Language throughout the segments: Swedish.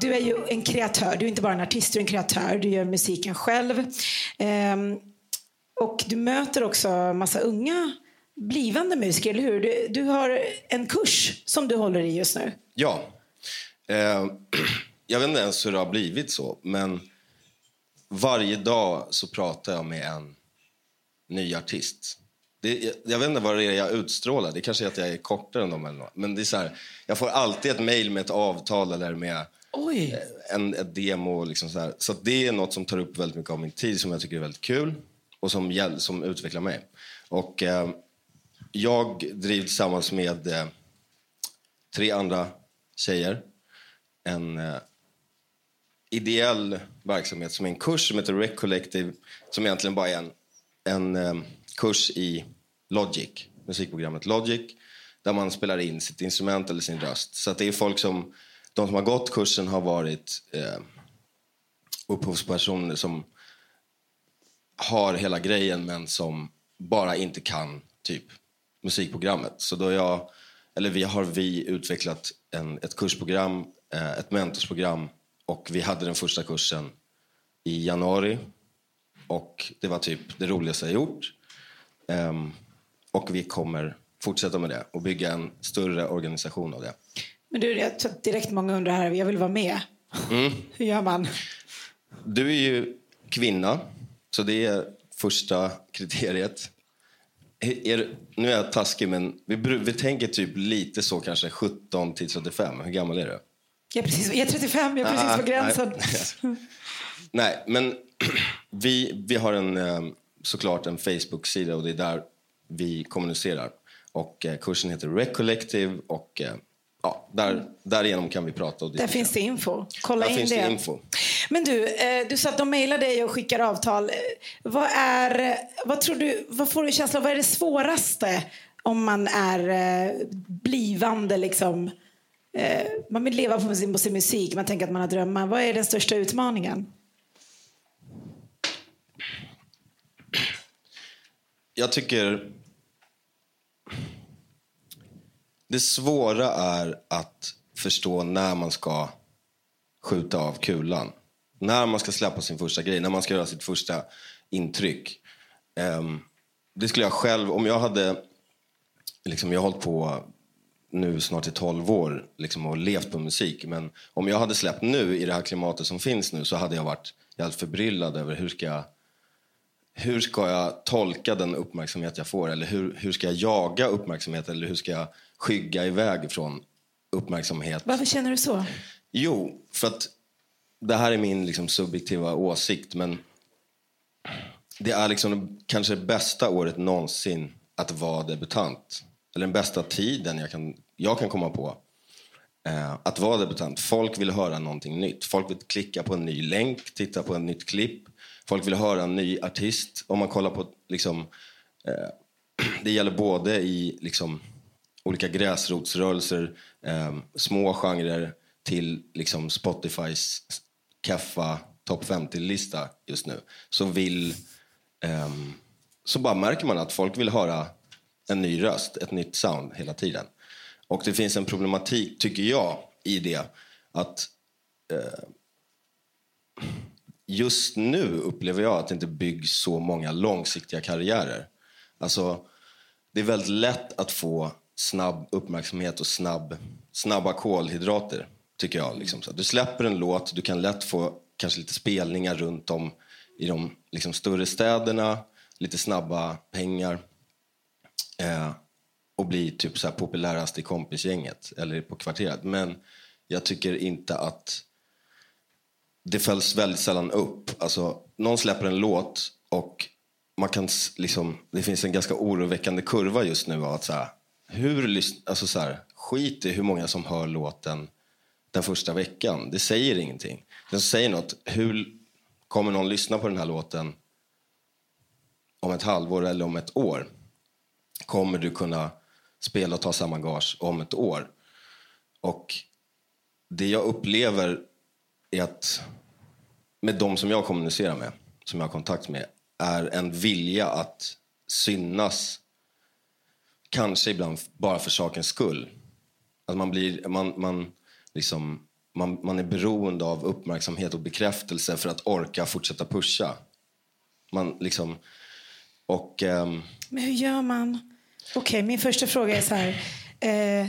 Du är ju en kreatör, du är inte bara en artist, du är en kreatör. Du gör musiken själv. Ehm, och du möter också massa unga blivande musiker, eller hur? Du, du har en kurs som du håller i just nu. Ja. Eh, jag vet inte ens hur det har blivit så, men varje dag så pratar jag med en ny artist. Det, jag vet inte vad det är jag utstrålar. Det kanske är att jag är kortare än dem. Eller något. Men det är så här, jag får alltid ett mejl med ett avtal eller med Oj. Eh, en ett demo. Liksom så här. så det är något som tar upp väldigt mycket av min tid som jag tycker är väldigt kul och som, som utvecklar mig. Och eh, jag driver tillsammans med eh, tre andra tjejer en eh, ideell verksamhet som är en kurs som heter Rec Collective som egentligen bara är en, en eh, kurs i Logic, musikprogrammet Logic där man spelar in sitt instrument eller sin röst. Så det är folk som, de som har gått kursen har varit eh, upphovspersoner som har hela grejen men som bara inte kan typ musikprogrammet. Så då jag, eller vi har vi utvecklat en, ett kursprogram, eh, ett mentorsprogram och vi hade den första kursen i januari och det var typ det roligaste jag gjort. Um, och vi kommer fortsätta med det och bygga en större organisation av det. Men du, jag tror direkt många undrar här, jag vill vara med. Mm. Hur gör man? Du är ju kvinna, så det är första kriteriet. Är, nu är jag taskig, men vi, vi tänker typ lite så kanske 17 till 35. Hur gammal är du? Jag är, precis, jag är 35, jag är precis på gränsen. Nej, nej men vi, vi har en, eh, såklart en Facebook-sida och det är där vi kommunicerar. Och eh, kursen heter Recollective och eh, ja, där, därigenom kan vi prata. Och där finns det info. Kolla där in finns det. det info. Men du, du sa att de mejlar dig och skickar avtal. Vad, är, vad, tror du, vad får du känsla Vad är det svåraste om man är blivande liksom eh, man vill leva på sin, på sin musik, man tänker att man har drömmar. Vad är den största utmaningen? Jag tycker... Det svåra är att förstå när man ska skjuta av kulan. När man ska släppa sin första grej, när man ska göra sitt första intryck. Um, det skulle jag själv, om jag hade liksom, jag har hållit på nu snart i 12 år liksom, och levt på musik. Men om jag hade släppt nu i det här klimatet som finns nu så hade jag varit helt förbryllad över hur ska jag, hur ska jag tolka den uppmärksamhet jag får? Eller hur, hur ska jag jaga uppmärksamhet? Eller hur ska jag skygga iväg från uppmärksamhet? Varför känner du så? Jo, för att det här är min liksom, subjektiva åsikt. Men det är liksom kanske det bästa året någonsin att vara debutant eller den bästa tiden jag kan, jag kan komma på. Eh, att vara debutant. Folk vill höra någonting nytt. Folk vill klicka på en ny länk, titta på ett nytt klipp. Folk vill höra en ny artist. Om man kollar på liksom, eh, det gäller både i liksom, olika gräsrotsrörelser, eh, små genrer till liksom, Spotifys kaffa topp 50-lista just nu. Så vill eh, så bara märker man att folk vill höra en ny röst, ett nytt sound hela tiden. Och det finns en problematik, tycker jag, i det att eh, just nu upplever jag att det inte byggs så många långsiktiga karriärer. Alltså, det är väldigt lätt att få snabb uppmärksamhet och snabb, snabba kolhydrater, tycker jag. Liksom. Så du släpper en låt, du kan lätt få kanske lite spelningar runt om i de liksom, större städerna, lite snabba pengar eh, och bli typ så här populärast i kompisgänget eller på kvarteret. Men jag tycker inte att det följs väldigt sällan upp. Alltså, någon släpper en låt och man kan liksom, det finns en ganska oroväckande kurva just nu att så här, hur, alltså så här, skit i hur många som hör låten den första veckan. Det säger ingenting. Den säger något. Hur kommer någon lyssna på den här låten om ett halvår eller om ett år? kommer du kunna spela och ta samma gage om ett år? Och det jag upplever är att med de som jag kommunicerar med, som jag har kontakt med, är en vilja att synas kanske ibland bara för sakens skull. Att man, blir, man, man, liksom, man, man är beroende av uppmärksamhet och bekräftelse för att orka fortsätta pusha. Man liksom... Och... ehm, Men hur gör man? Okej, min första fråga är så här. Eh,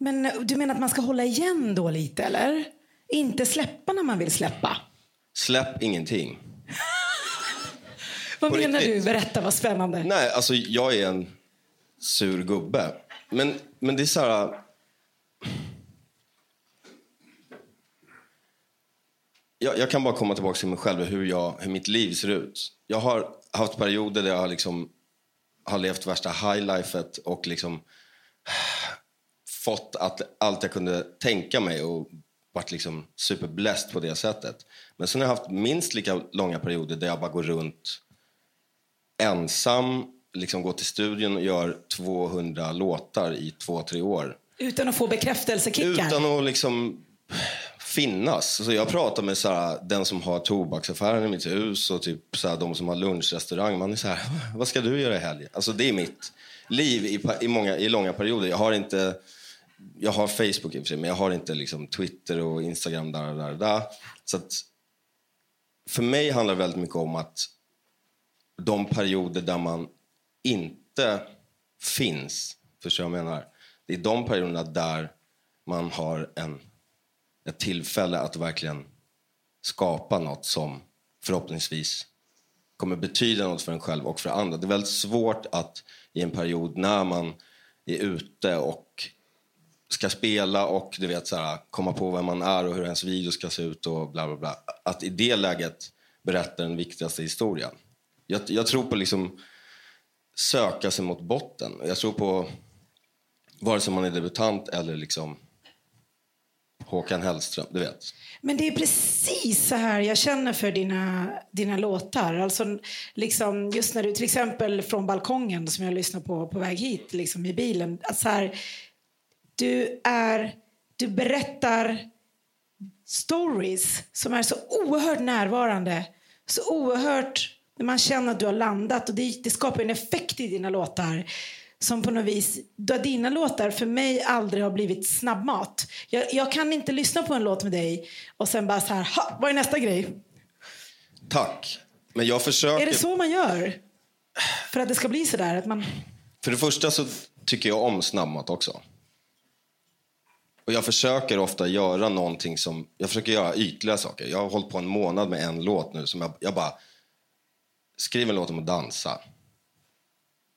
men du menar att man ska hålla igen då lite, eller? Inte släppa när man vill släppa? släpp ingenting. Vad På menar riktigt? du? Berätta, vad spännande. Nej, alltså jag är en sur gubbe. Men, men det är så här... Äh, jag, jag kan bara komma tillbaka till mig själv och hur, jag, hur mitt liv ser ut. Jag har haft perioder där jag har, liksom, har levt värsta highlifet och liksom äh, fått att, allt jag kunde tänka mig och varit liksom superbläst på det sättet. Men sen har jag haft minst lika långa perioder där jag bara går runt ensam, liksom går till studion och gör 200 låtar i två, tre år. Utan att få bekräftelsekickar? Utan att liksom finnas. Så jag pratar med så här, den som har tobaksaffären i mitt hus och typ så här, de som har lunchrestaurang. Man är så här, vad ska du göra i helgen? Alltså det är mitt liv i, i, många, i långa perioder. Jag har inte... Jag har Facebook i och för sig, men jag har inte liksom Twitter och Instagram där där där. Så att för mig handlar det väldigt mycket om att de perioder där man inte finns, förstår jag menar? Det är de perioderna där man har en, ett tillfälle att verkligen skapa något som förhoppningsvis kommer betyda något för en själv och för andra. Det är väldigt svårt att i en period när man är ute och ska spela och du vet, så här, komma på vem man är och hur ens video ska se ut och bla bla bla. Att i det läget berätta den viktigaste historien. Jag, jag tror på liksom söka sig mot botten. Jag tror på vare sig man är debutant eller liksom Håkan Hellström, du vet. Men det är precis så här jag känner för dina, dina låtar. Alltså, liksom, just när du, till exempel från balkongen som jag lyssnar på på väg hit liksom, i bilen. Att så här, du, är, du berättar stories som är så oerhört närvarande. Så oerhört, när man känner att du har landat. Och det, det skapar en effekt i dina låtar som på något vis, då dina låtar för mig aldrig har blivit snabbmat. Jag, jag kan inte lyssna på en låt med dig och sen bara så här, ha, vad är nästa grej? Tack. Men jag försöker... Är det så man gör? För att det ska bli så där? Att man... För det första så tycker jag om snabbmat också. Och jag försöker ofta göra någonting som... Jag försöker göra ytliga saker. Jag har hållit på en månad med en låt nu som jag, jag bara... Skriv en låt om att dansa.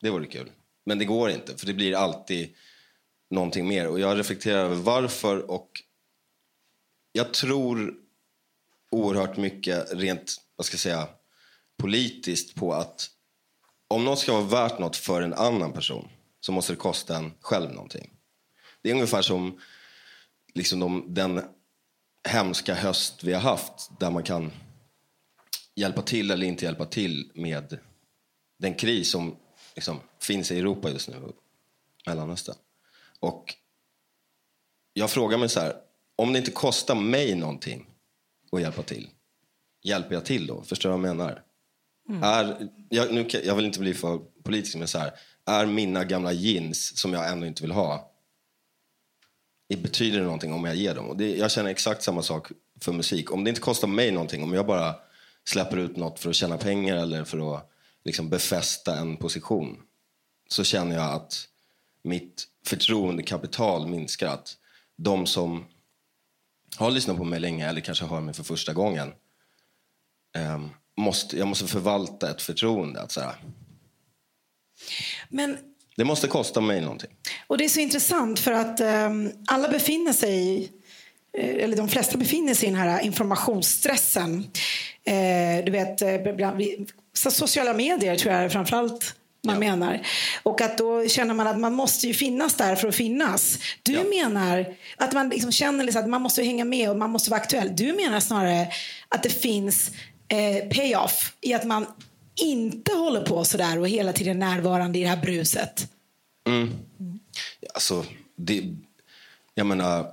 Det vore kul. Men det går inte, för det blir alltid någonting mer. Och jag reflekterar över varför och... Jag tror oerhört mycket rent, vad ska jag säga, politiskt på att om något ska vara värt något för en annan person så måste det kosta en själv någonting. Det är ungefär som liksom de, den hemska höst vi har haft där man kan hjälpa till eller inte hjälpa till med den kris som liksom finns i Europa just nu, Mellanöstern. Och jag frågar mig så här, om det inte kostar mig någonting att hjälpa till, hjälper jag till då? Förstår du vad jag menar? Är, jag, nu, jag vill inte bli för politisk, men så här, är mina gamla jeans som jag ändå inte vill ha, det betyder det någonting om jag ger dem? Och det, jag känner exakt samma sak för musik. Om det inte kostar mig någonting, om jag bara släpper ut något för att tjäna pengar eller för att liksom befästa en position, så känner jag att mitt förtroendekapital minskar. Att de som har lyssnat på mig länge eller kanske hör mig för första gången ehm, måste, jag måste förvalta ett förtroende. Att så här, Men det måste kosta mig någonting. Och det är så intressant för att ehm, alla befinner sig i, eh, eller de flesta befinner sig i den här informationsstressen. Eh, du vet, eh, bland, så sociala medier tror jag framförallt man Ja. menar. Och att då känner man att man måste ju finnas där för att finnas. Du Ja. menar att man liksom känner liksom att man måste hänga med och man måste vara aktuell. Du menar snarare att det finns eh, payoff i att man inte håller på sådär och hela tiden närvarande i det här bruset. Alltså, det, jag menar,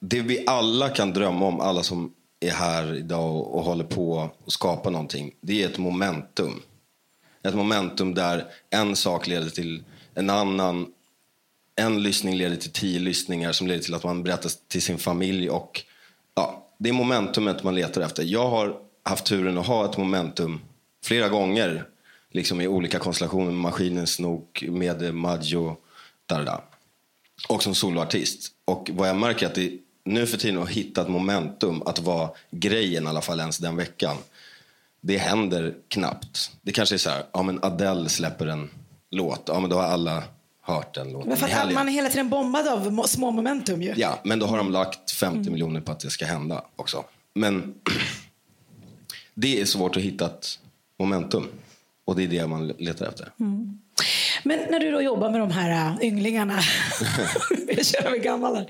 det vi alla kan drömma om, alla som är här idag och, håller på och skapar någonting, det är ett momentum. ett momentum där en sak leder till en annan. En lyssning leder till tio lyssningar som leder till att man berättar till sin familj. Och, ja, det är momentumet man letar efter. Jag har haft turen att ha ett momentum flera gånger liksom i olika konstellationer med Maskinens Snok, med Maggio, där, där. och som soloartist. Och vad jag märker är att det nu för tiden att hitta ett momentum, att vara grejen i alla fall ens den veckan. Det händer knappt. Det kanske är så här, ja men Adele släpper en låt, ja men då har alla hört den låten. Men för att man är hela tiden bombad av små momentum ju. Ja, men då har de lagt 50 mm. miljoner på att det ska hända också. Men det är svårt att hitta ett momentum. Och det är det man letar efter. Mm. Men när du då jobbar med de här äh, ynglingarna, jag kör mig gammal här,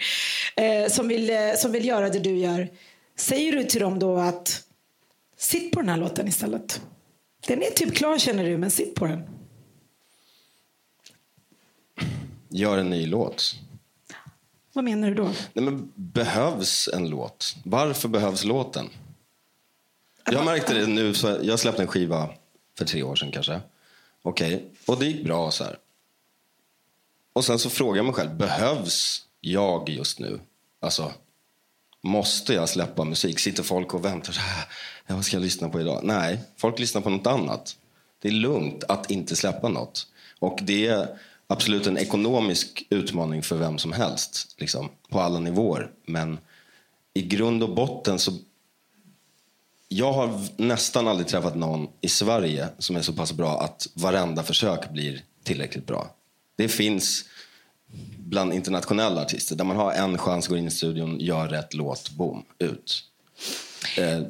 eh, som, vill, eh, som vill göra det du gör. Säger du till dem då att sitt på den här låten istället? Den är typ klar känner du, men sitt på den. Gör en ny låt. Vad menar du då? Nej, men behövs en låt? Varför behövs låten? Jag märkte det nu, jag släppte en skiva för tre år sedan kanske. Okej, okay. och det gick bra så här. Och sen så frågar jag mig själv, behövs jag just nu? Alltså, måste jag släppa musik? Sitter folk och väntar så här, vad ska jag lyssna på idag? Nej, folk lyssnar på något annat. Det är lugnt att inte släppa något. Och det är absolut en ekonomisk utmaning för vem som helst, liksom, på alla nivåer. Men i grund och botten så jag har nästan aldrig träffat någon i Sverige som är så pass bra att varenda försök blir tillräckligt bra. Det finns bland internationella artister där man har en chans, går in i studion, gör rätt låt, boom, ut. Eh,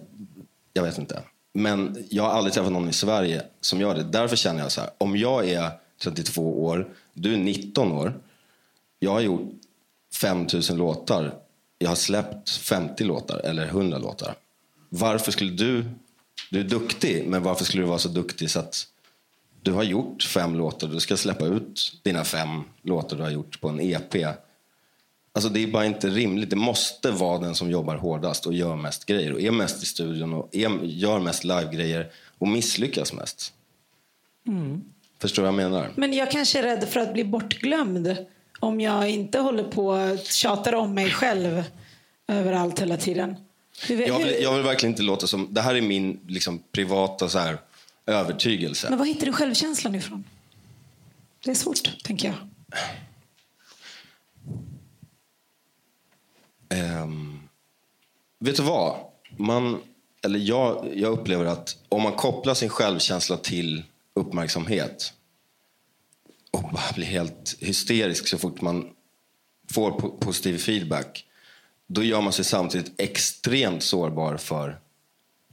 jag vet inte. Men jag har aldrig träffat någon i Sverige som gör det. Därför känner jag så här, om jag är 32 år, du är 19 år. Jag har gjort 5000 låtar. Jag har släppt 50 låtar eller 100 låtar varför skulle du... Du är duktig, men varför skulle du vara så duktig så att du har gjort fem låtar du ska släppa ut dina fem låtar du har gjort på en EP. Alltså det är bara inte rimligt. Det måste vara den som jobbar hårdast och gör mest grejer och är mest i studion och är, gör mest live-grejer och misslyckas mest. Mm. Förstår vad jag menar? Men jag kanske är rädd för att bli bortglömd om jag inte håller på tjatar om mig själv överallt hela tiden. Jag vill, jag vill verkligen inte låta som... Det här är min liksom, privata så här, övertygelse. Men var hittar du självkänslan ifrån? Det är svårt, tänker jag. Um, vet du vad? Man, eller jag, jag upplever att om man kopplar sin självkänsla till uppmärksamhet och bara blir helt hysterisk så fort man får positiv feedback då gör man sig samtidigt extremt sårbar för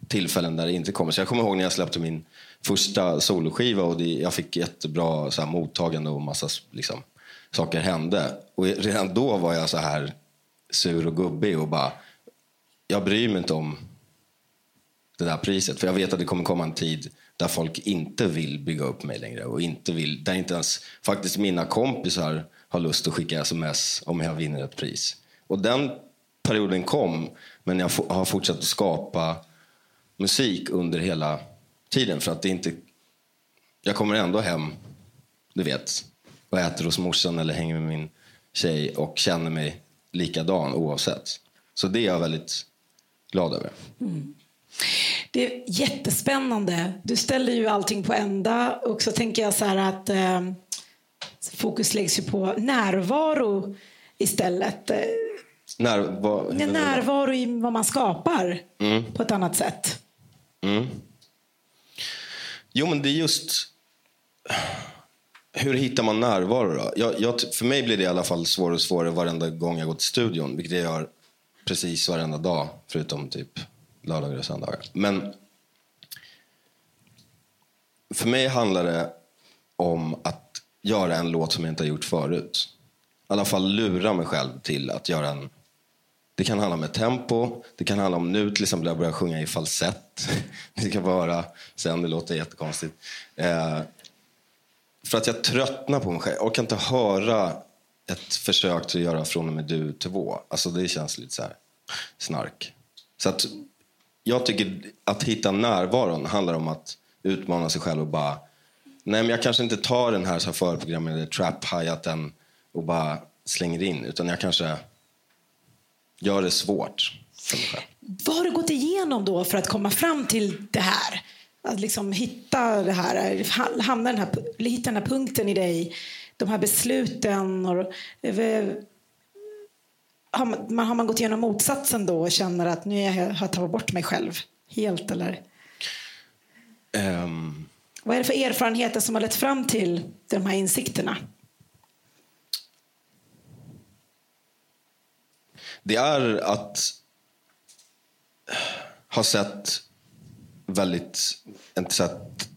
tillfällen där det inte kommer. Så jag kommer ihåg när jag släppte min första soloskiva och det, jag fick jättebra så här, mottagande och massa liksom, saker hände. Och redan då var jag så här sur och gubbig och bara, jag bryr mig inte om det där priset. För jag vet att det kommer komma en tid där folk inte vill bygga upp mig längre och inte vill, där inte ens faktiskt mina kompisar har lust att skicka sms om jag vinner ett pris. Och den perioden kom. Men jag har fortsatt att skapa musik under hela tiden. För att det inte... Jag kommer ändå hem, du vet, och äter hos morsan eller hänger med min tjej och känner mig likadan oavsett. Så det är jag väldigt glad över. Mm. Det är jättespännande. Du ställer ju allting på ända. Och så tänker jag så här att eh, fokus läggs ju på närvaro istället. När, vad, närvaro i vad man skapar mm. på ett annat sätt. Mm. Jo, men det är just... Hur hittar man närvaro då? Jag, jag, för mig blir det i alla fall svårare och svårare varenda gång jag går till studion. Vilket jag gör precis varenda dag, förutom typ lördagar och söndagar. Men för mig handlar det om att göra en låt som jag inte har gjort förut. I alla fall lura mig själv till att göra en det kan handla om tempo. Det kan handla om nu till exempel liksom jag börjar sjunga i falsett. Det kan vara sen, det låter jättekonstigt. Eh, för att jag tröttnar på mig själv. Jag orkar inte höra ett försök till att göra från och med du två. Alltså det känns lite så här snark. Så att jag tycker att hitta närvaron handlar om att utmana sig själv och bara Nej, men jag kanske inte tar den här, så här förprogrammerade trap-hajaten och bara slänger in. Utan jag kanske gör det svårt för mig själv. Vad har du gått igenom då för att komma fram till det här? Att liksom hitta det här, hamna den här, hitta den här punkten i dig, de här besluten. Och, eh, har, man, har man gått igenom motsatsen då och känner att nu har jag tagit bort mig själv helt? Eller? Um, Vad är det för erfarenheter som har lett fram till de här insikterna? Det är att ha sett väldigt, inte sett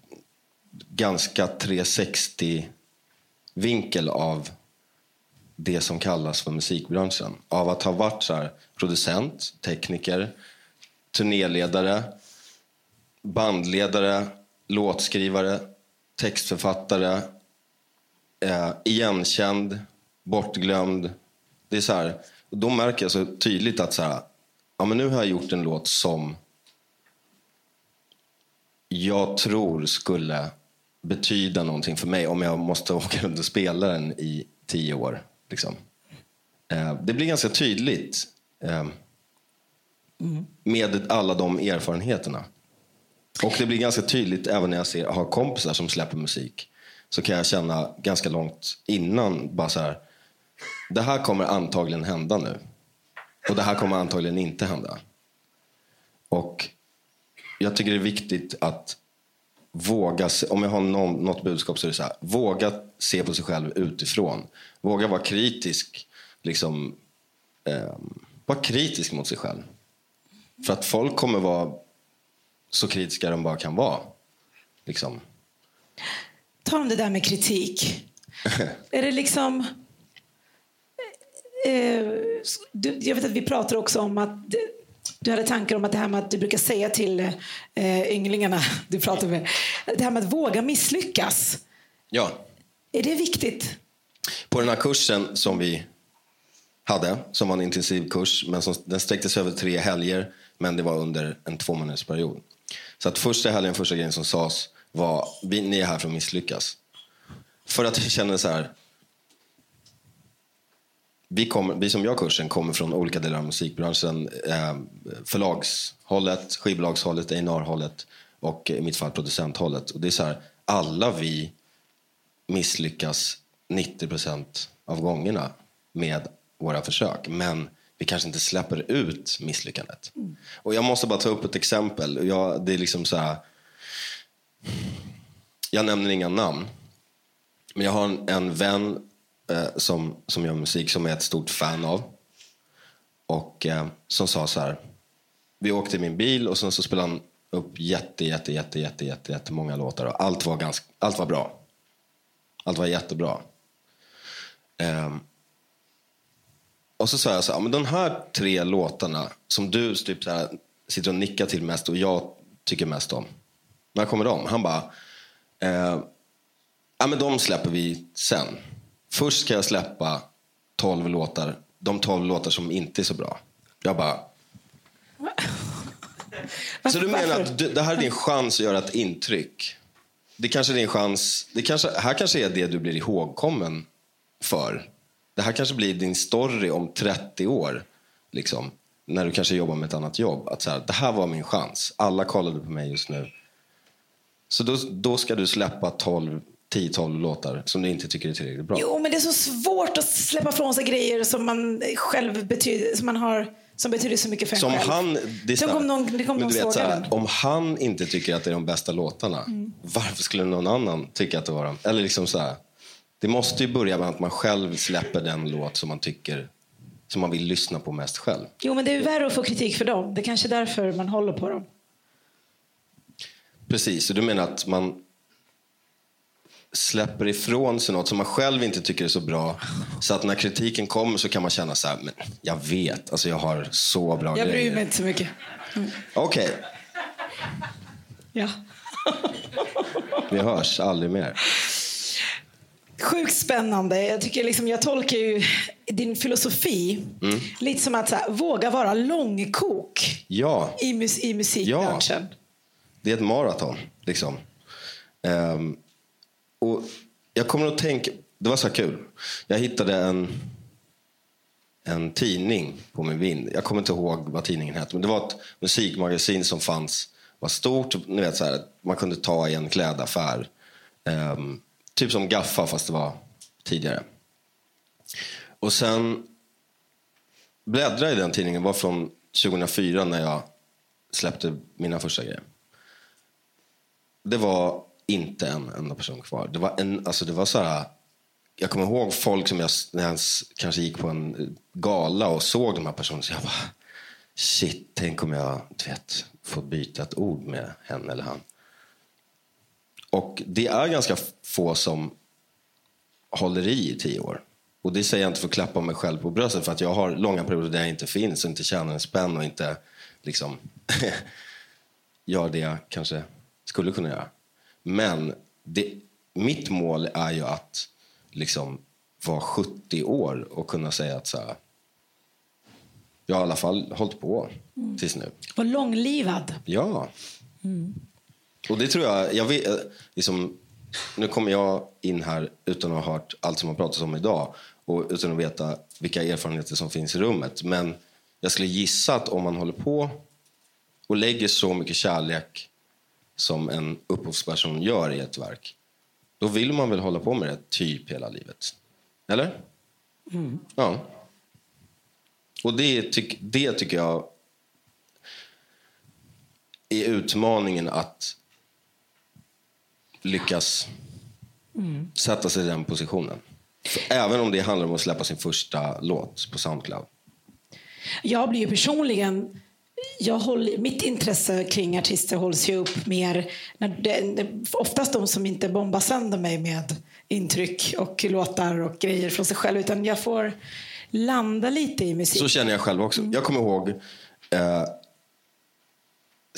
ganska 360 vinkel av det som kallas för musikbranschen. Av att ha varit så här, producent, tekniker, turnéledare, bandledare, låtskrivare, textförfattare, eh, igenkänd, bortglömd. Det är så här, då märker jag så tydligt att så här, ja, men nu har jag gjort en låt som jag tror skulle betyda någonting för mig om jag måste åka runt och spela den i tio år. Liksom. Eh, det blir ganska tydligt eh, mm. med alla de erfarenheterna. Och det blir ganska tydligt även när jag ser, har kompisar som släpper musik. Så kan jag känna ganska långt innan bara så här. Det här kommer antagligen hända nu. Och det här kommer antagligen inte hända. Och jag tycker det är viktigt att våga, se, om jag har någon, något budskap så är det så här, våga se på sig själv utifrån. Våga vara kritisk, liksom, eh, vara kritisk mot sig själv. För att folk kommer vara så kritiska de bara kan vara. Liksom. Ta om det där med kritik. är det liksom... Eh, du, jag vet att vi pratar också om att du hade tankar om att det här med att du brukar säga till eh, ynglingarna du pratar med, det här med att våga misslyckas. Ja. Är det viktigt? På den här kursen som vi hade, som var en intensiv kurs, men som, den sträckte sig över tre helger, men det var under en två månaders period. Så att första helgen, första grejen som sades var, vi, ni är här för att misslyckas. För att jag kände så här, vi, kommer, vi som gör kursen kommer från olika delar av musikbranschen. Eh, förlagshållet, skivbolagshållet, A&R-hållet och i mitt fall producenthållet. Och det är så här, alla vi misslyckas 90% av gångerna med våra försök. Men vi kanske inte släpper ut misslyckandet. Mm. Och jag måste bara ta upp ett exempel. Jag, det är liksom så här, jag nämner inga namn. Men jag har en, en vän Eh, som, som gör musik som jag är ett stort fan av. Och eh, som sa så här. Vi åkte i min bil och sen så spelade han upp jätte, jätte, jätte, jätte, jätte, jätte många låtar. Och allt var, ganska, allt var bra. Allt var jättebra. Eh, och så sa jag så här, men de här tre låtarna som du typ så här, sitter och nickar till mest och jag tycker mest om. När kommer de? Han bara, eh, ja men de släpper vi sen. Först ska jag släppa 12 låtar, de 12 låtar som inte är så bra. Jag bara... så du menar att du, det här är din chans att göra ett intryck? Det kanske är din chans, det kanske, här kanske är det du blir ihågkommen för. Det här kanske blir din story om 30 år. Liksom, när du kanske jobbar med ett annat jobb. Att så här, det här var min chans. Alla kollade på mig just nu. Så då, då ska du släppa 12 10-12 låtar som du inte tycker är tillräckligt bra. Jo, men det är så svårt att släppa från sig grejer som man själv betyder, som man har som betyder så mycket för en som själv. Han, det så kom någon, det kom men du vet, såhär, om han inte tycker att det är de bästa låtarna, mm. varför skulle någon annan tycka att det var de? Eller liksom så här, det måste ju börja med att man själv släpper den låt som man tycker som man vill lyssna på mest själv. Jo, men det är värre att få kritik för dem. Det är kanske därför man håller på dem. Precis, så du menar att man släpper ifrån sig något som man själv inte tycker är så bra. Så att när kritiken kommer så kan man känna så här, men jag vet, alltså jag har så bra jag grejer. Jag bryr mig inte så mycket. Mm. Okej. Okay. Ja. Vi hörs aldrig mer. Sjukt spännande. Jag, tycker liksom, jag tolkar ju din filosofi mm. lite som att så här, våga vara långkok ja. i, mus i musikbranschen. Ja. Det är ett maraton. Liksom. Um, och jag kommer att tänka, det var så här kul. Jag hittade en, en tidning på min vind. Jag kommer inte ihåg vad tidningen hette. Men det var ett musikmagasin som fanns, var stort. Ni vet, så här, man kunde ta i en klädaffär. Um, typ som Gaffa fast det var tidigare. Och sen bläddrade jag i den tidningen. var från 2004 när jag släppte mina första grejer. Det var inte en enda person kvar. Det var, en, alltså det var så här, jag kommer ihåg folk som jag, när jag kanske gick på en gala och såg de här personerna. Så jag bara, shit, tänk om jag vet, får byta ett ord med henne eller han. Och det är ganska få som håller i i tio år. Och det säger jag inte för att klappa mig själv på bröstet för att jag har långa perioder där jag inte finns och inte tjänar en spänn och inte liksom gör det jag kanske skulle kunna göra. Men det, mitt mål är ju att liksom vara 70 år och kunna säga att så här, jag har i alla fall hållit på mm. tills nu. Och långlivad. Ja. Mm. Och det tror jag, jag vet, liksom, nu kommer jag in här utan att ha hört allt som har pratats om idag och utan att veta vilka erfarenheter som finns i rummet. Men jag skulle gissa att om man håller på och lägger så mycket kärlek som en upphovsperson gör i ett verk då vill man väl hålla på med det typ hela livet? Eller? Mm. Ja. Och det, tyck, det tycker jag är utmaningen att lyckas mm. sätta sig i den positionen. Även om det handlar om att släppa sin första låt på Soundcloud. Jag blir ju personligen jag håller, mitt intresse kring artister hålls ju upp mer... När det, oftast de som inte bombar sönder mig med intryck och låtar och grejer från sig själv. Utan jag får landa lite i musik. Så känner jag själv också. Jag kommer ihåg eh,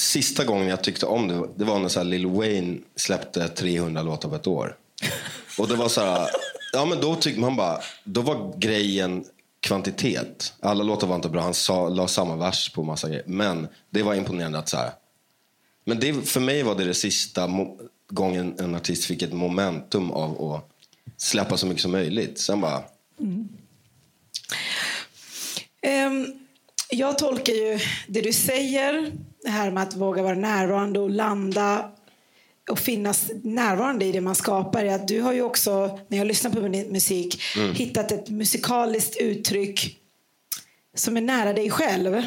sista gången jag tyckte om det. Det var när så Lil Wayne släppte 300 låtar på ett år. Och det var så här, ja men då tyckte man bara, då var grejen kvantitet. Alla låtar var inte bra. Han sa, la samma vers på massa grejer. Men det var imponerande att så här. Men det, för mig var det det sista gången en artist fick ett momentum av att släppa så mycket som möjligt. Sen bara... Mm. Um, jag tolkar ju det du säger, det här med att våga vara närvarande och landa och finnas närvarande i det man skapar är att du har ju också, när jag lyssnar på musik, mm. hittat ett musikaliskt uttryck som är nära dig själv.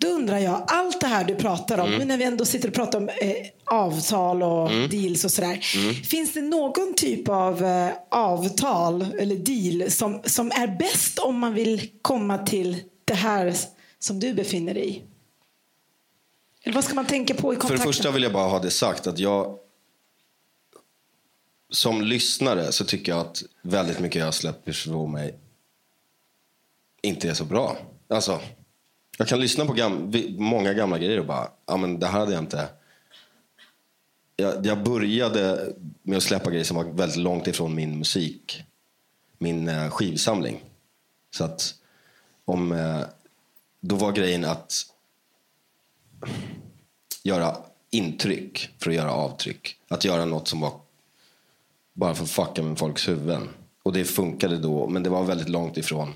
Då undrar jag, allt det här du pratar om, mm. nu när vi ändå sitter och pratar om eh, avtal och mm. deals och sådär. Mm. Finns det någon typ av eh, avtal eller deal som, som är bäst om man vill komma till det här som du befinner dig i? Eller vad ska man tänka på i kontakten? För det första vill jag bara ha det sagt att jag som lyssnare så tycker jag att väldigt mycket jag släpper på mig inte är så bra. Alltså, jag kan lyssna på gam många gamla grejer och bara, ja men det här hade jag inte... Jag, jag, började med att släppa grejer som var väldigt långt ifrån min musik. Min eh, skivsamling. Så att om... Eh, då var grejen att göra intryck för att göra avtryck. Att göra något som var bara för att fucka med folks huvuden. Och det funkade då, men det var väldigt långt ifrån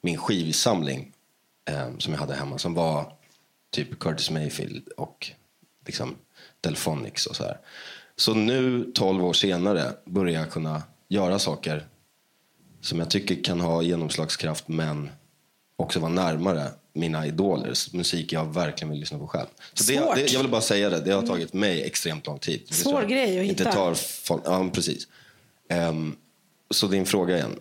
min skivsamling eh, som jag hade hemma. Som var typ Curtis Mayfield och liksom Delphonics och så här. Så nu, 12 år senare, börjar jag kunna göra saker som jag tycker kan ha genomslagskraft men också vara närmare mina idoler, musik jag verkligen vill lyssna på själv. Så det, det, jag vill bara säga det, det har tagit mig extremt lång tid. Svår grej att inte hitta. Tar folk, ja, precis. Um, så din fråga igen.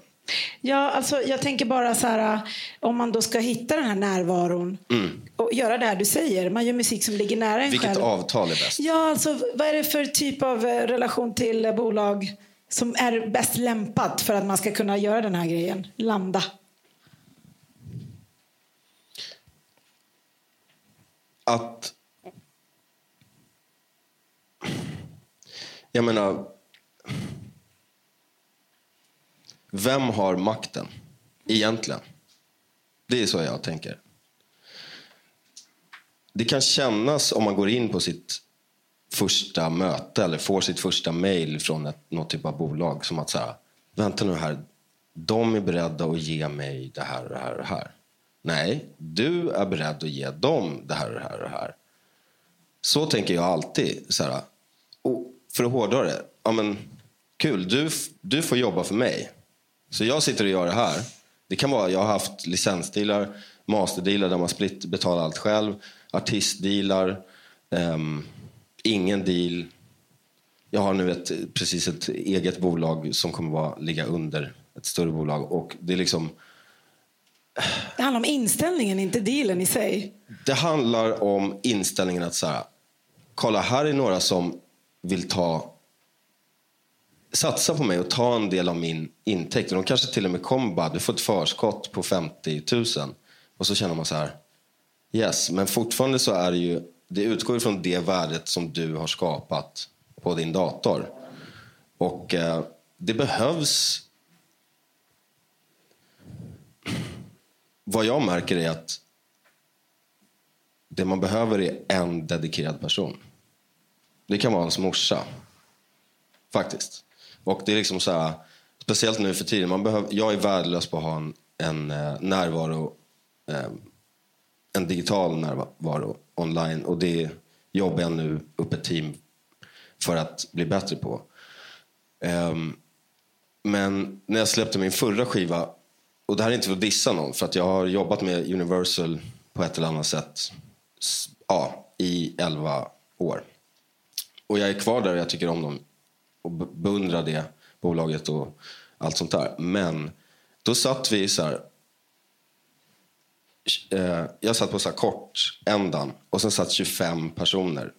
Ja, alltså jag tänker bara så här, om man då ska hitta den här närvaron mm. och göra det här du säger, man gör musik som ligger nära en Vilket själv. Avtal är bäst? Ja, alltså vad är det för typ av eh, relation till bolag som är bäst lämpat för att man ska kunna göra den här grejen, landa? Att... Jag menar... Vem har makten egentligen? Det är så jag tänker. Det kan kännas om man går in på sitt första möte eller får sitt första mail från ett, något typ av bolag som att så här, vänta nu här, de är beredda att ge mig det här och det här och det här. Nej, du är beredd att ge dem det här och det här och det här. Så tänker jag alltid. Så här, och för att hårdra det, ja men kul, du, du får jobba för mig. Så jag sitter och gör det här. Det kan vara, jag har haft licensdealar, masterdealar där man split betalar allt själv, artistdealar, um, ingen deal. Jag har nu ett, precis ett eget bolag som kommer att ligga under ett större bolag. Och det är liksom... Det handlar om inställningen, inte dealen i sig. Det handlar om inställningen att så här, kolla här är några som vill ta satsa på mig och ta en del av min intäkt. De kanske till och med kommer bara, du får ett förskott på 50 000. Och så känner man så här, yes, men fortfarande så är det ju, det utgår från det värdet som du har skapat på din dator. Och eh, det behövs vad jag märker är att det man behöver är en dedikerad person. Det kan vara ens morsa. Faktiskt. Och det är liksom så här, speciellt nu för tiden. Man behöver, jag är värdelös på att ha en, en eh, närvaro, eh, en digital närvaro online. Och det jobbar jag nu upp ett team för att bli bättre på. Ehm, men när jag släppte min förra skiva, och det här är inte för att dissa någon, för att jag har jobbat med Universal på ett eller annat sätt ja, i elva år. Och jag är kvar där och jag tycker om dem och beundrar det bolaget och allt sånt där. Men då satt vi så här, eh, jag satt på så här kort ändan och sen satt 25 personer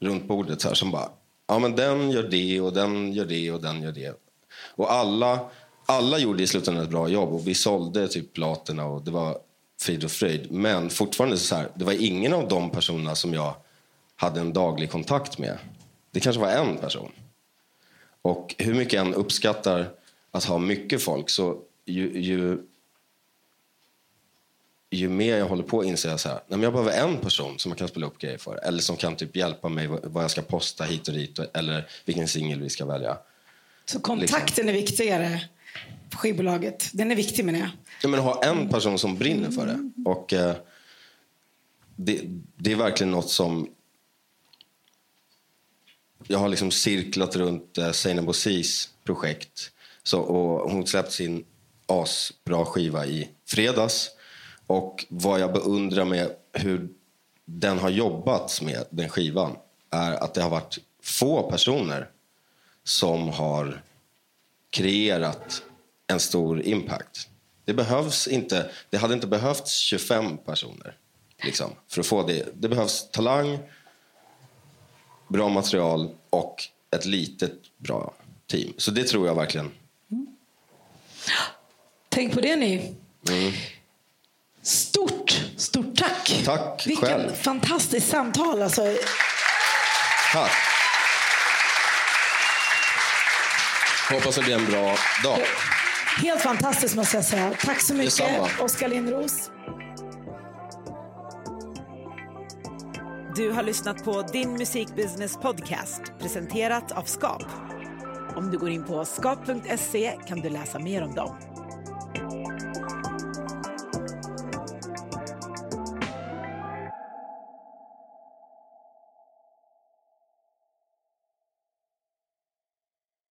runt bordet så här, som bara ja men den gör det och den gör det och den gör det. Och alla, alla gjorde i slutändan ett bra jobb och vi sålde typ platerna och det var frid och fröjd. Men fortfarande så här, det var ingen av de personerna som jag hade en daglig kontakt med. Det kanske var en person. Och hur mycket än uppskattar att ha mycket folk så ju, ju, ju mer jag håller på inser jag så här, nej, jag behöver en person som jag kan spela upp grejer för. Eller som kan typ hjälpa mig vad jag ska posta hit och dit. Eller vilken singel vi ska välja. Så kontakten liksom. är viktigare på skivbolaget? Den är viktig menar jag. Ja, men ha en person som brinner för det. Och eh, det, det är verkligen något som jag har liksom cirklat runt eh, Seinabo Sis projekt. Så, och hon släppte sin asbra skiva i fredags. Och vad jag beundrar med hur den har jobbat med, den skivan, är att det har varit få personer som har kreerat en stor impact. Det behövs inte, det hade inte behövts 25 personer liksom, för att få det. Det behövs talang, bra material och ett litet bra team. Så det tror jag verkligen. Mm. Tänk på det ni. Mm. Stort, stort tack. Tack Vilken själv. fantastiskt samtal. Alltså. Tack. Hoppas det blir en bra dag. Helt fantastiskt måste jag säga. Tack så mycket, Oskar Lindros. Du har lyssnat på Din Musikbusiness Podcast presenterat av Skap. Om du går in på skap.se kan du läsa mer om dem.